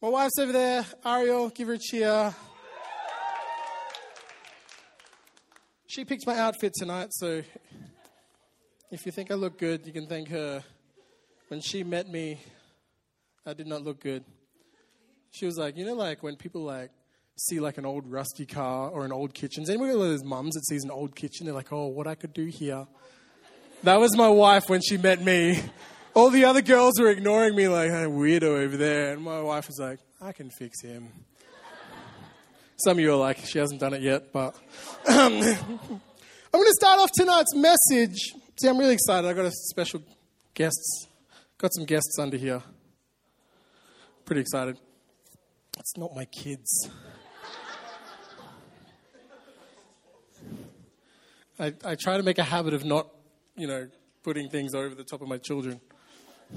My wife's over there. Ariel, give her a cheer. She picked my outfit tonight, so if you think I look good, you can thank her. When she met me, I did not look good. She was like, you know, like when people like see like an old rusty car or an old kitchen. Anybody got those mums that sees an old kitchen? They're like, oh, what I could do here. That was my wife when she met me. All the other girls were ignoring me like, hey, weirdo over there. And my wife was like, I can fix him. Some of you are like, she hasn't done it yet, but I'm going to start off tonight's message. See, I'm really excited. I got a special guests, got some guests under here. Pretty excited. It's not my kids. I, I try to make a habit of not, you know, putting things over the top of my children.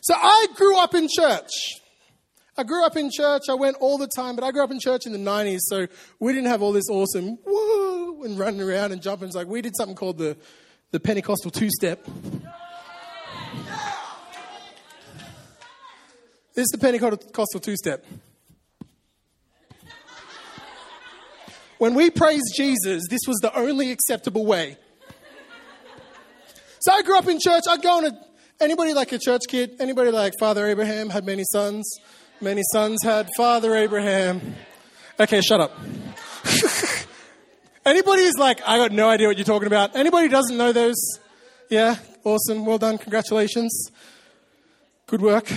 So, I grew up in church. I grew up in church. I went all the time, but I grew up in church in the 90s, so we didn't have all this awesome whoa and running around and jumping. It's like we did something called the, the Pentecostal two step. This is the Pentecostal two step. When we praised Jesus, this was the only acceptable way. So I grew up in church. I'd go on a, anybody like a church kid? Anybody like Father Abraham had many sons? Many sons had Father Abraham. Okay, shut up. Anybody who's like, I got no idea what you're talking about. Anybody doesn't know those? Yeah, awesome. Well done. Congratulations. Good work.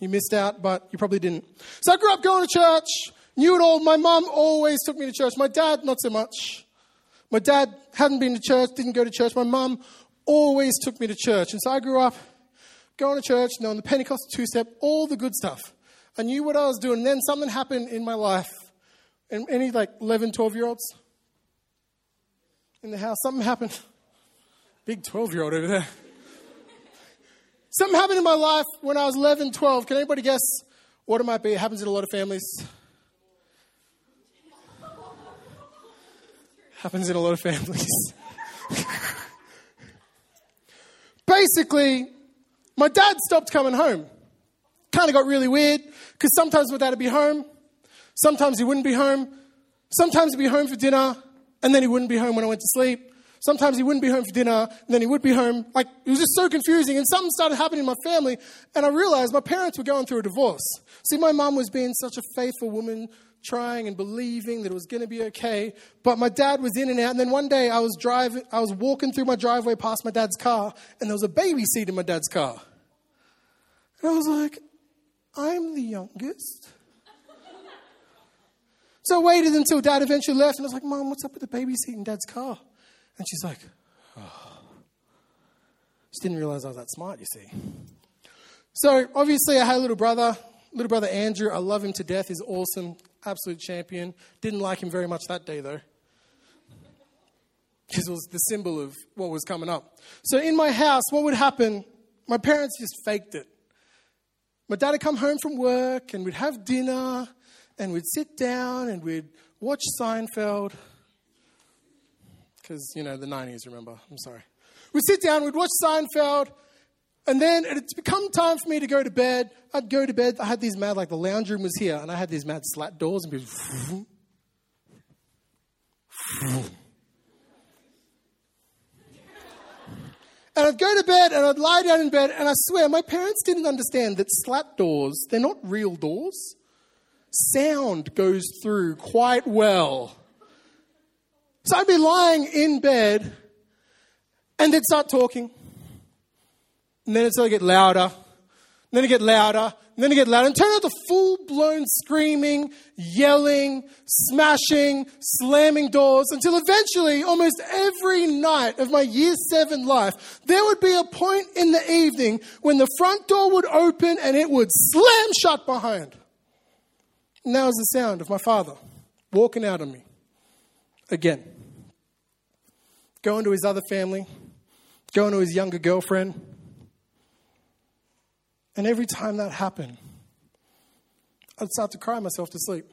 You missed out, but you probably didn't. So I grew up going to church, knew it all. My mum always took me to church. My dad, not so much. My dad hadn't been to church, didn't go to church. My mum always took me to church. And so I grew up going to church, knowing the Pentecostal two step, all the good stuff. I knew what I was doing. And then something happened in my life. And any like 11, 12 year olds in the house, something happened. Big 12 year old over there. Something happened in my life when I was 11, 12. Can anybody guess what it might be? It happens in a lot of families. Happens in a lot of families. Basically, my dad stopped coming home. Kind of got really weird because sometimes my dad would be home, sometimes he wouldn't be home, sometimes he'd be home for dinner, and then he wouldn't be home when I went to sleep. Sometimes he wouldn't be home for dinner, and then he would be home. Like, it was just so confusing. And something started happening in my family, and I realized my parents were going through a divorce. See, my mom was being such a faithful woman, trying and believing that it was going to be okay. But my dad was in and out. And then one day I was driving, I was walking through my driveway past my dad's car, and there was a baby seat in my dad's car. And I was like, I'm the youngest. so I waited until dad eventually left, and I was like, Mom, what's up with the baby seat in dad's car? And she's like, oh. Just didn't realize I was that smart, you see. So obviously, I had a little brother, little brother Andrew. I love him to death. He's awesome, absolute champion. Didn't like him very much that day, though. Because it was the symbol of what was coming up. So in my house, what would happen? My parents just faked it. My dad would come home from work and we'd have dinner and we'd sit down and we'd watch Seinfeld because, you know, the 90s, remember. I'm sorry. We'd sit down, we'd watch Seinfeld, and then it's become time for me to go to bed. I'd go to bed. I had these mad, like the lounge room was here, and I had these mad slat doors, and. And I'd go to bed and I'd lie down in bed, and I swear my parents didn't understand that slat doors, they're not real doors. Sound goes through quite well. So I'd be lying in bed and they'd start talking. And then it'd start to get louder. And then it'd get louder. And then it'd get louder. And turn out to full blown screaming, yelling, smashing, slamming doors until eventually, almost every night of my year seven life, there would be a point in the evening when the front door would open and it would slam shut behind. And that was the sound of my father walking out on me again going to his other family, going to his younger girlfriend. And every time that happened, I'd start to cry myself to sleep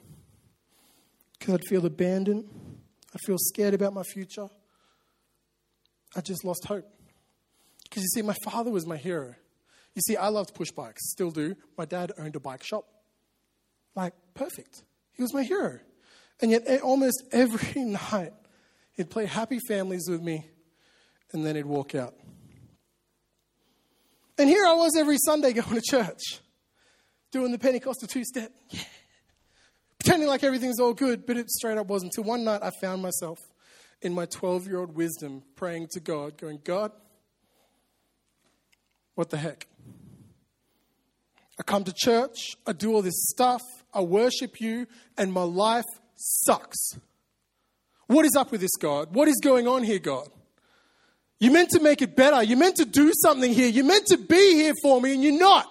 because I'd feel abandoned. I'd feel scared about my future. I just lost hope. Because you see, my father was my hero. You see, I loved push bikes, still do. My dad owned a bike shop. Like, perfect. He was my hero. And yet, almost every night, he'd play happy families with me, and then he'd walk out. And here I was every Sunday going to church, doing the Pentecostal two step. Pretending like everything's all good, but it straight up wasn't. Until one night I found myself in my 12 year old wisdom praying to God, going, God, what the heck? I come to church, I do all this stuff, I worship you, and my life sucks. What is up with this, God? What is going on here, God? You meant to make it better. You're meant to do something here. You're meant to be here for me, and you're not.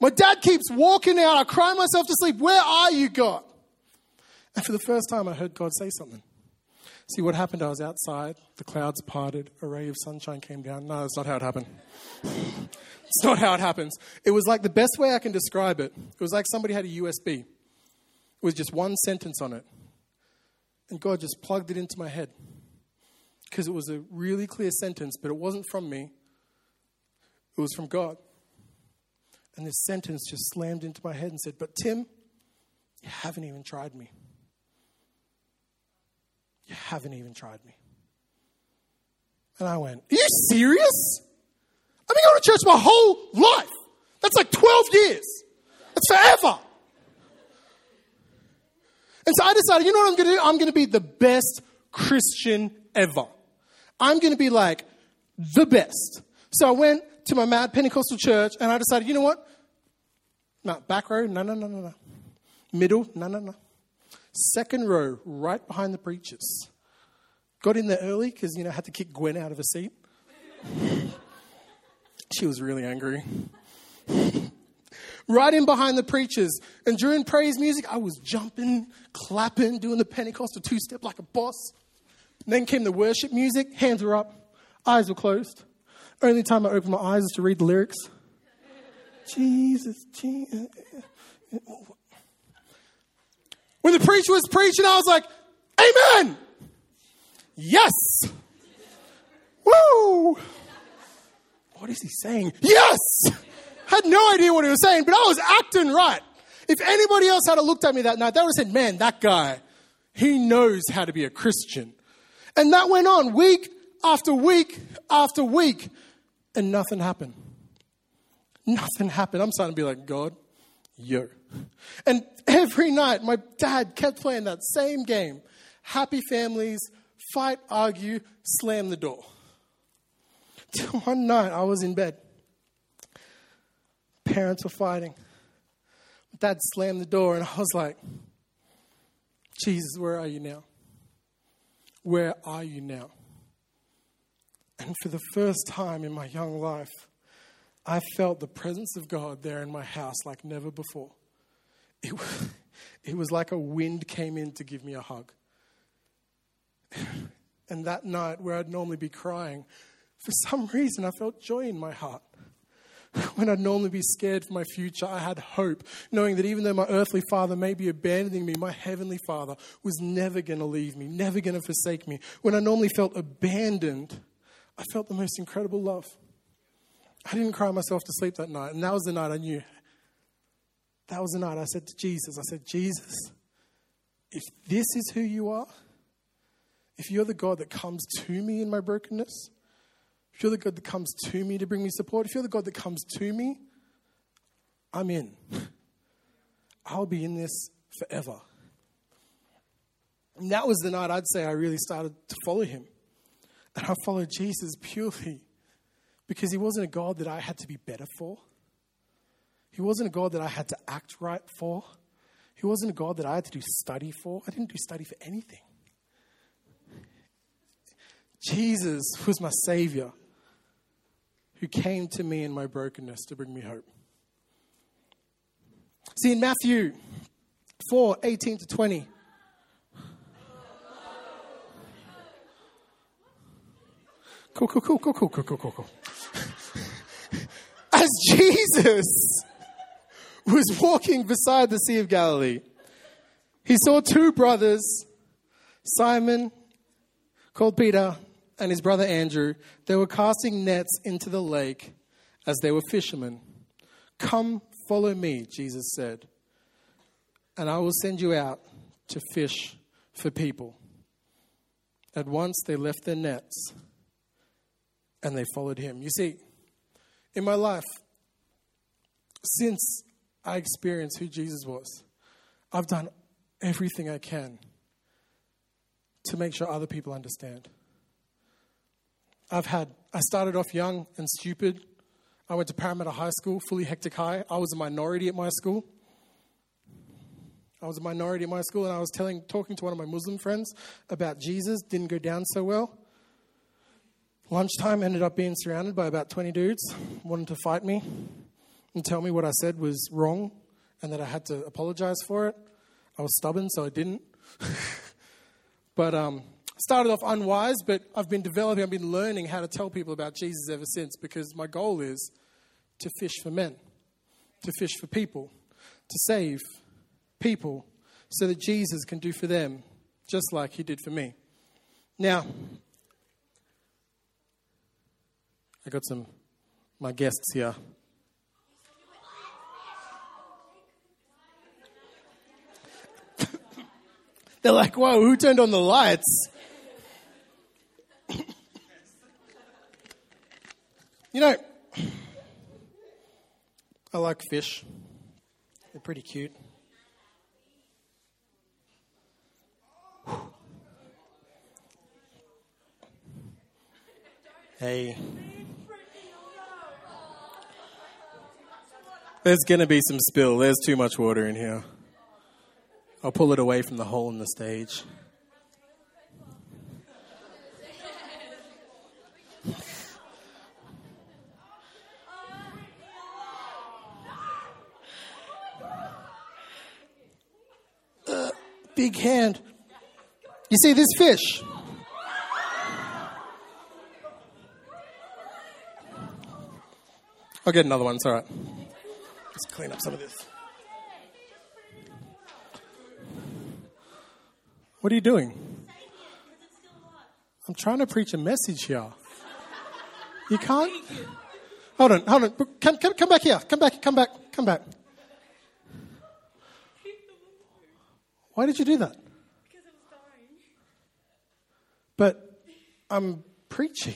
My dad keeps walking out. I cry myself to sleep. Where are you, God? And for the first time, I heard God say something. See, what happened, I was outside, the clouds parted, a ray of sunshine came down. No, that's not how it happened. it's not how it happens. It was like the best way I can describe it. It was like somebody had a USB with just one sentence on it. And God just plugged it into my head. Because it was a really clear sentence, but it wasn't from me, it was from God. And this sentence just slammed into my head and said, But Tim, you haven't even tried me. You haven't even tried me. And I went, Are you serious? I've been going to church my whole life. That's like 12 years. That's forever. And so I decided, you know what I'm going to do? I'm going to be the best Christian ever. I'm going to be like the best. So I went to my mad Pentecostal church and I decided, you know what? No, back row, no, no, no, no, no. Middle, no, no, no. Second row, right behind the preachers. Got in there early because, you know, I had to kick Gwen out of her seat. she was really angry. right in behind the preachers. And during praise music, I was jumping, clapping, doing the Pentecostal two step like a boss. Then came the worship music, hands were up, eyes were closed. Only time I opened my eyes is to read the lyrics. Jesus, Jesus. When the preacher was preaching, I was like, Amen. Yes. Woo. What is he saying? Yes. Had no idea what he was saying, but I was acting right. If anybody else had looked at me that night, they would have said, Man, that guy, he knows how to be a Christian. And that went on week after week after week, and nothing happened. Nothing happened. I'm starting to be like, God, yo. And every night, my dad kept playing that same game happy families, fight, argue, slam the door. One night, I was in bed. Parents were fighting. Dad slammed the door, and I was like, Jesus, where are you now? Where are you now? And for the first time in my young life, I felt the presence of God there in my house like never before. It was, it was like a wind came in to give me a hug. And that night, where I'd normally be crying, for some reason I felt joy in my heart. When I'd normally be scared for my future, I had hope, knowing that even though my earthly father may be abandoning me, my heavenly father was never going to leave me, never going to forsake me. When I normally felt abandoned, I felt the most incredible love. I didn't cry myself to sleep that night. And that was the night I knew. That was the night I said to Jesus, I said, Jesus, if this is who you are, if you're the God that comes to me in my brokenness, if you're the God that comes to me to bring me support, if you're the God that comes to me, I'm in. I'll be in this forever. And that was the night I'd say I really started to follow him. And I followed Jesus purely because he wasn't a God that I had to be better for. He wasn't a God that I had to act right for. He wasn't a God that I had to do study for. I didn't do study for anything. Jesus was my Savior who came to me in my brokenness to bring me hope. See, in Matthew 4 18 to 20, Cool, cool, cool, cool, cool, cool, cool, cool, cool. As Jesus was walking beside the Sea of Galilee, he saw two brothers, Simon, called Peter, and his brother Andrew, they were casting nets into the lake as they were fishermen. Come, follow me, Jesus said, and I will send you out to fish for people. At once they left their nets and they followed him. You see, in my life, since I experienced who Jesus was, I've done everything I can to make sure other people understand. I've had, I started off young and stupid. I went to Parramatta High School, fully hectic high. I was a minority at my school. I was a minority at my school, and I was telling, talking to one of my Muslim friends about Jesus. Didn't go down so well. Lunchtime ended up being surrounded by about 20 dudes, wanting to fight me and tell me what I said was wrong and that I had to apologize for it. I was stubborn, so I didn't. but um, started off unwise, but I've been developing, I've been learning how to tell people about Jesus ever since because my goal is to fish for men, to fish for people, to save people so that Jesus can do for them just like he did for me. Now, I got some my guests here. They're like, whoa, who turned on the lights? Know, I like fish. They're pretty cute. Hey. There's going to be some spill. There's too much water in here. I'll pull it away from the hole in the stage. Uh, big hand. You see this fish? I'll get another one. It's all right. Let's clean up some of this. What are you doing? I'm trying to preach a message here. You can't. Hold on, hold on. Come, come, come back here. Come back, come back, come back. Why did you do that? But I'm preaching.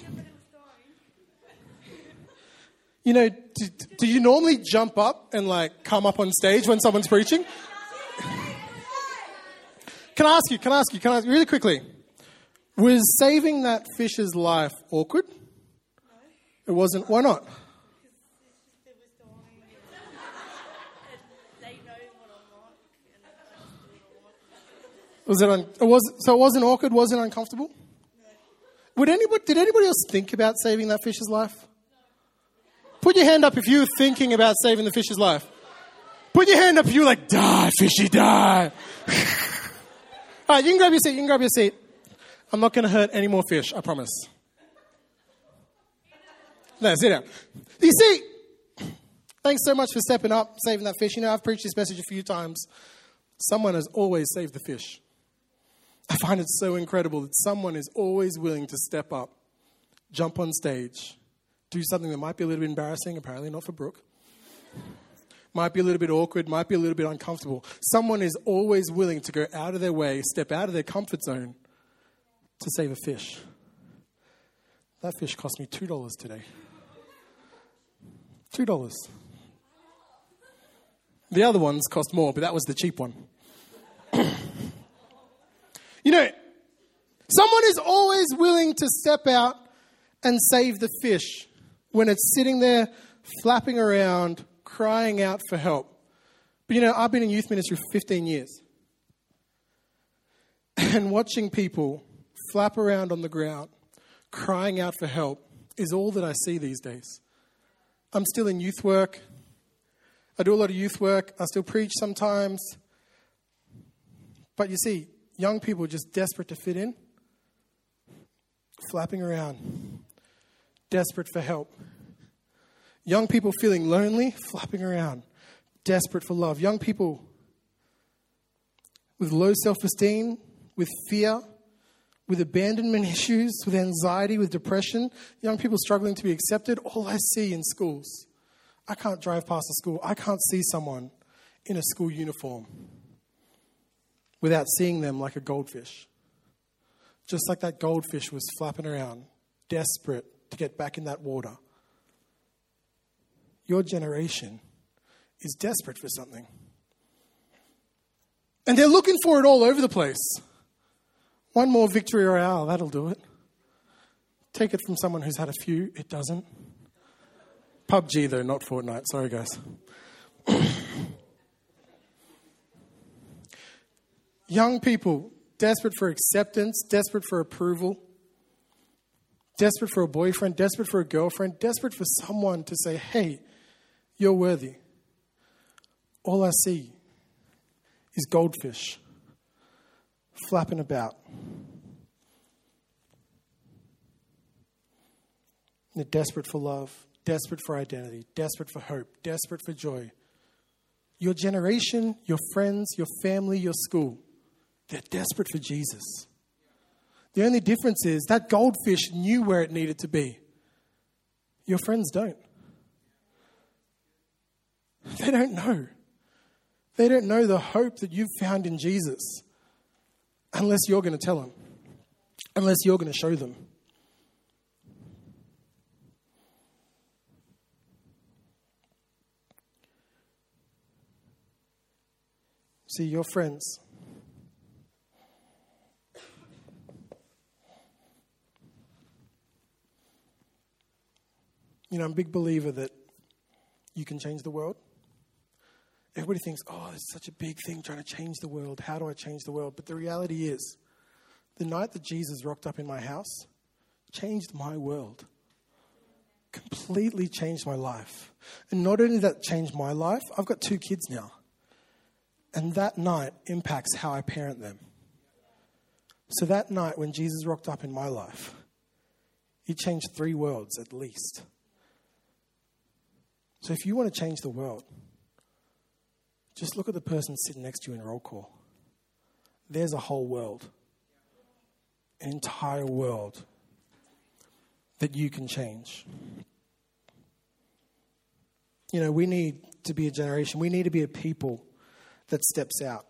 You know, do, do you normally jump up and like come up on stage when someone's preaching? Can I ask you, can I ask you, can I ask you really quickly? Was saving that fish's life awkward? No. It wasn't. Why not? Was it, un, it was, so it wasn't awkward, wasn't uncomfortable? Would anybody, did anybody else think about saving that fish's life? Put your hand up if you were thinking about saving the fish's life. Put your hand up if you were like, die, fishy, die. All right, you can grab your seat. You can grab your seat. I'm not going to hurt any more fish, I promise. No, sit down. You see, thanks so much for stepping up, saving that fish. You know, I've preached this message a few times. Someone has always saved the fish. I find it so incredible that someone is always willing to step up, jump on stage, do something that might be a little bit embarrassing, apparently not for Brooke. Might be a little bit awkward, might be a little bit uncomfortable. Someone is always willing to go out of their way, step out of their comfort zone to save a fish. That fish cost me $2 today. $2. The other ones cost more, but that was the cheap one. You know, someone is always willing to step out and save the fish when it's sitting there flapping around, crying out for help. But you know, I've been in youth ministry for 15 years. And watching people flap around on the ground, crying out for help, is all that I see these days. I'm still in youth work. I do a lot of youth work. I still preach sometimes. But you see, young people just desperate to fit in, flapping around, desperate for help. Young people feeling lonely, flapping around, desperate for love. Young people with low self esteem, with fear, with abandonment issues, with anxiety, with depression, young people struggling to be accepted, all I see in schools. I can't drive past a school. I can't see someone in a school uniform without seeing them like a goldfish. Just like that goldfish was flapping around, desperate to get back in that water. Your generation is desperate for something. And they're looking for it all over the place. One more victory royale, that'll do it. Take it from someone who's had a few, it doesn't. PUBG, though, not Fortnite. Sorry, guys. Young people, desperate for acceptance, desperate for approval, desperate for a boyfriend, desperate for a girlfriend, desperate for someone to say, hey, you're worthy. All I see is goldfish flapping about. They're desperate for love, desperate for identity, desperate for hope, desperate for joy. Your generation, your friends, your family, your school, they're desperate for Jesus. The only difference is that goldfish knew where it needed to be. Your friends don't. They don't know. They don't know the hope that you've found in Jesus unless you're going to tell them, unless you're going to show them. See, your friends. You know, I'm a big believer that you can change the world. Everybody thinks, oh, it's such a big thing trying to change the world. How do I change the world? But the reality is, the night that Jesus rocked up in my house changed my world. Completely changed my life. And not only that changed my life, I've got two kids now. And that night impacts how I parent them. So that night when Jesus rocked up in my life, he changed three worlds at least. So if you want to change the world, just look at the person sitting next to you in roll call. There's a whole world, an entire world that you can change. You know, we need to be a generation, we need to be a people that steps out.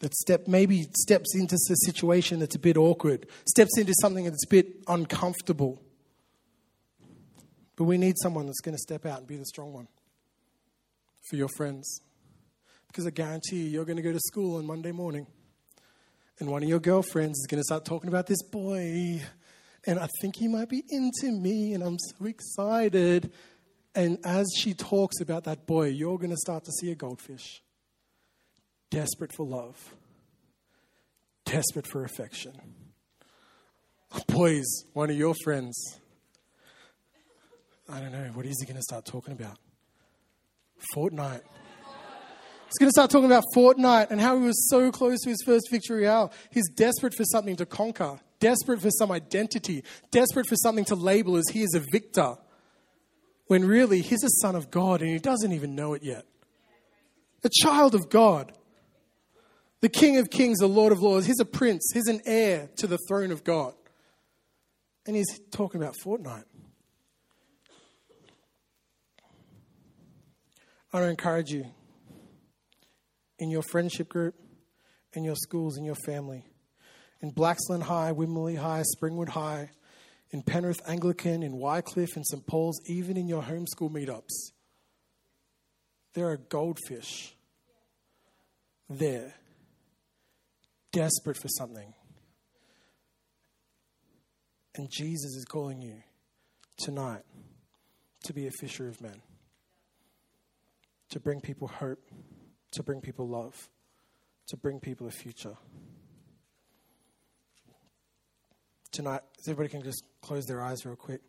That step maybe steps into a situation that's a bit awkward, steps into something that's a bit uncomfortable. But we need someone that's going to step out and be the strong one for your friends. Because I guarantee you, you're going to go to school on Monday morning, and one of your girlfriends is going to start talking about this boy, and I think he might be into me, and I'm so excited. And as she talks about that boy, you're going to start to see a goldfish, desperate for love, desperate for affection. Boys, one of your friends, I don't know, what is he going to start talking about? Fortnite. He's going to start talking about Fortnite and how he was so close to his first victory royale. He's desperate for something to conquer, desperate for some identity, desperate for something to label as he is a victor. When really he's a son of God and he doesn't even know it yet. A child of God. The King of Kings, the Lord of Lords. He's a prince. He's an heir to the throne of God. And he's talking about Fortnite. I want to encourage you in your friendship group, in your schools, in your family, in Blaxland High, Winmalee High, Springwood High, in Penrith Anglican, in Wycliffe, in St. Paul's, even in your homeschool meetups. There are goldfish there, desperate for something. And Jesus is calling you tonight to be a fisher of men to bring people hope, to bring people love, to bring people a future. Tonight, everybody can just close their eyes real quick.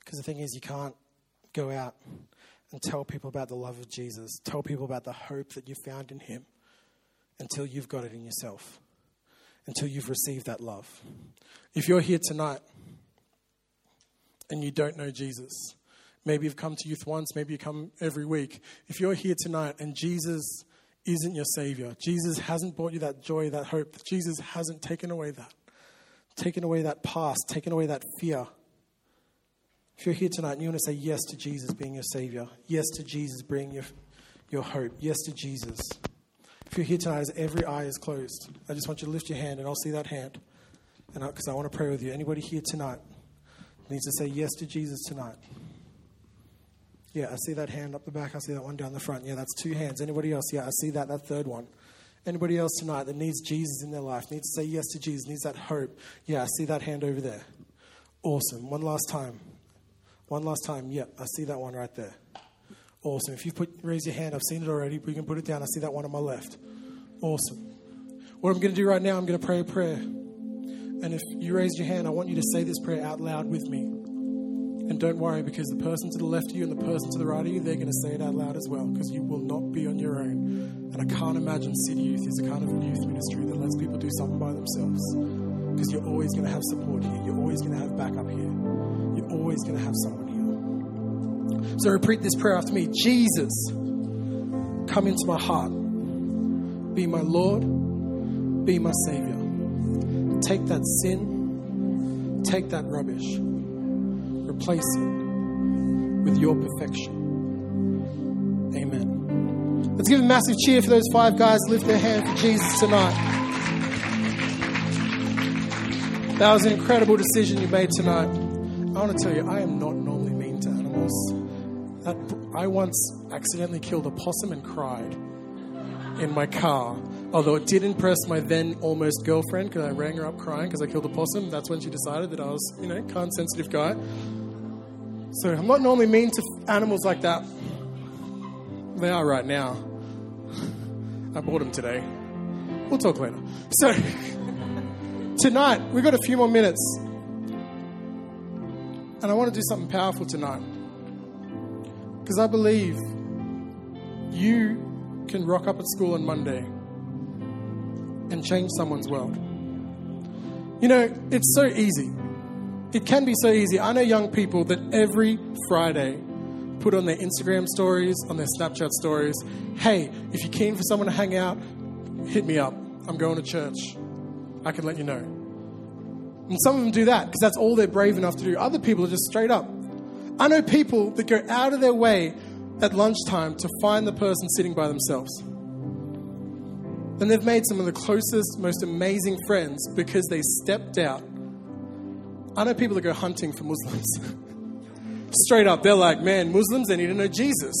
Because the thing is, you can't go out and tell people about the love of Jesus, tell people about the hope that you found in Him until you've got it in yourself, until you've received that love. If you're here tonight and you don't know Jesus, Maybe you've come to youth once, maybe you come every week. If you're here tonight and Jesus isn't your Savior. Jesus hasn't brought you that joy, that hope. Jesus hasn't taken away that, taken away that past, taken away that fear. If you're here tonight and you want to say yes to Jesus being your Savior, yes to Jesus bringing your, your hope, yes to Jesus. If you're here tonight as every eye is closed, I just want you to lift your hand and I'll see that hand. And because I, I want to pray with you. Anybody here tonight needs to say yes to Jesus tonight? Yeah, I see that hand up the back. I see that one down the front. Yeah, that's two hands. Anybody else? Yeah, I see that, that third one. Anybody else tonight that needs Jesus in their life, needs to say yes to Jesus, needs that hope? Yeah, I see that hand over there. Awesome. One last time. One last time. Yep, I see that one right there. Awesome. If you put raise your hand, I've seen it already. but you can put it down. I see that one on my left. Awesome. What I'm going to do right now, I'm going to pray a prayer. And if you raise your hand, I want you to say this prayer out loud with me. And don't worry, because the person to the left of you and the person to the right of you, they're going to say it out loud as well, because you will not be on your own. And I can't imagine City Youth is a kind of youth ministry that lets people do something by themselves. Because you're always going to have support here. You're always going to have backup here. You're always going to have someone here. So repeat this prayer after me Jesus, come into my heart. Be my Lord. Be my Savior. Take that sin. Take that rubbish replace it with your perfection. Amen. Let's give a massive cheer for those five guys. Lift their hand for Jesus tonight. That was an incredible decision you made tonight. I want to tell you, I am not normally mean to animals. That, I once accidentally killed a possum and cried in my car. Although it did impress my then almost girlfriend because I rang her up crying because I killed a possum. That's when she decided that I was, you know, kind sensitive guy. So I'm not normally mean to animals like that. They are right now. I bought them today. We'll talk later. So tonight, we've got a few more minutes. And I want to do something powerful tonight. Because I believe you can rock up at school on Monday and change someone's world. You know, it's so easy it can be so easy. I know young people that every Friday put on their Instagram stories, on their Snapchat stories, hey, if you're keen for someone to hang out, hit me up. I'm going to church. I can let you know. And some of them do that because that's all they're brave enough to do. Other people are just straight up. I know people that go out of their way at lunchtime to find the person sitting by themselves. And they've made some of the closest, most amazing friends because they stepped out I know people that go hunting for Muslims. Straight up, they're like, man, Muslims, they need to know Jesus.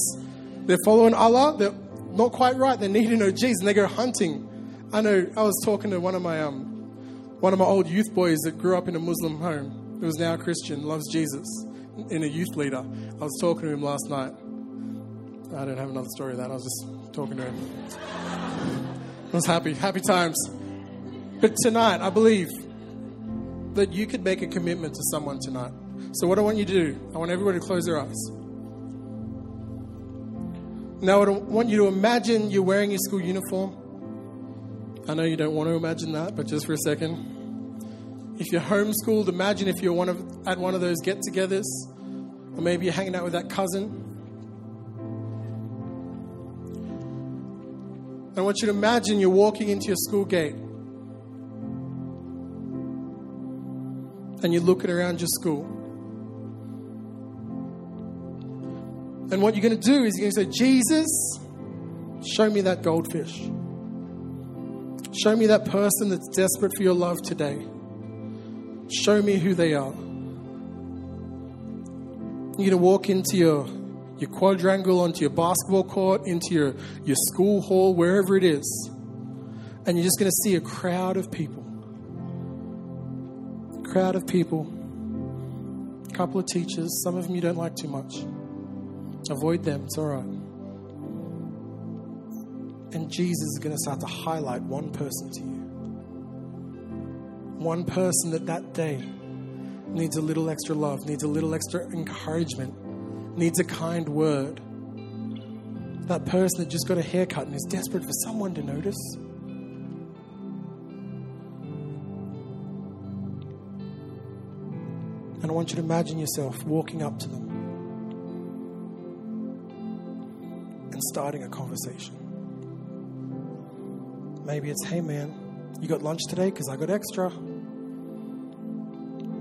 They're following Allah, they're not quite right, they need to know Jesus, and they go hunting. I know, I was talking to one of my, um, one of my old youth boys that grew up in a Muslim home, who is now a Christian, loves Jesus, in a youth leader. I was talking to him last night. I don't have another story of that. I was just talking to him. I was happy, happy times. But tonight, I believe that you could make a commitment to someone tonight. So, what I want you to do, I want everybody to close their eyes. Now, I want you to imagine you're wearing your school uniform. I know you don't want to imagine that, but just for a second. If you're homeschooled, imagine if you're one of, at one of those get togethers, or maybe you're hanging out with that cousin. I want you to imagine you're walking into your school gate and you're looking around your school. And what you're going to do is you're going to say, Jesus, show me that goldfish. Show me that person that's desperate for your love today. Show me who they are. You're going to walk into your, your quadrangle, onto your basketball court, into your, your school hall, wherever it is. And you're just going to see a crowd of people crowd of people, a couple of teachers, some of them you don't like too much. Avoid them, it's all right. And Jesus is going to start to highlight one person to you. One person that that day needs a little extra love, needs a little extra encouragement, needs a kind word. That person that just got a haircut and is desperate for someone to notice. And I want you to imagine yourself walking up to them and starting a conversation. Maybe it's, hey man, you got lunch today? Because I got extra.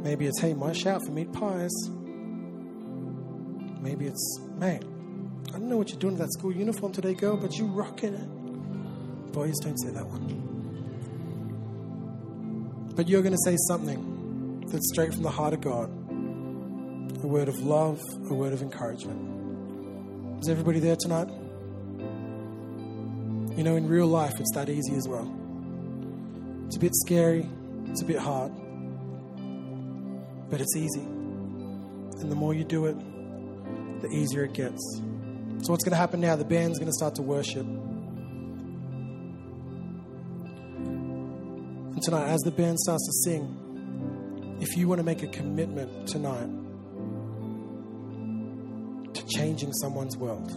Maybe it's, hey, my shout for meat pies. Maybe it's, mate, I don't know what you're doing with that school uniform today, girl, but you're rocking it. Boys, don't say that one. But you're going to say something that's straight from the heart of God a word of love, a word of encouragement. Is everybody there tonight? You know, in real life, it's that easy as well. It's a bit scary, it's a bit hard, but it's easy. And the more you do it, the easier it gets. So, what's going to happen now? The band's going to start to worship. And tonight, as the band starts to sing, if you want to make a commitment tonight to changing someone's world,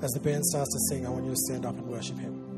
as the band starts to sing, I want you to stand up and worship Him.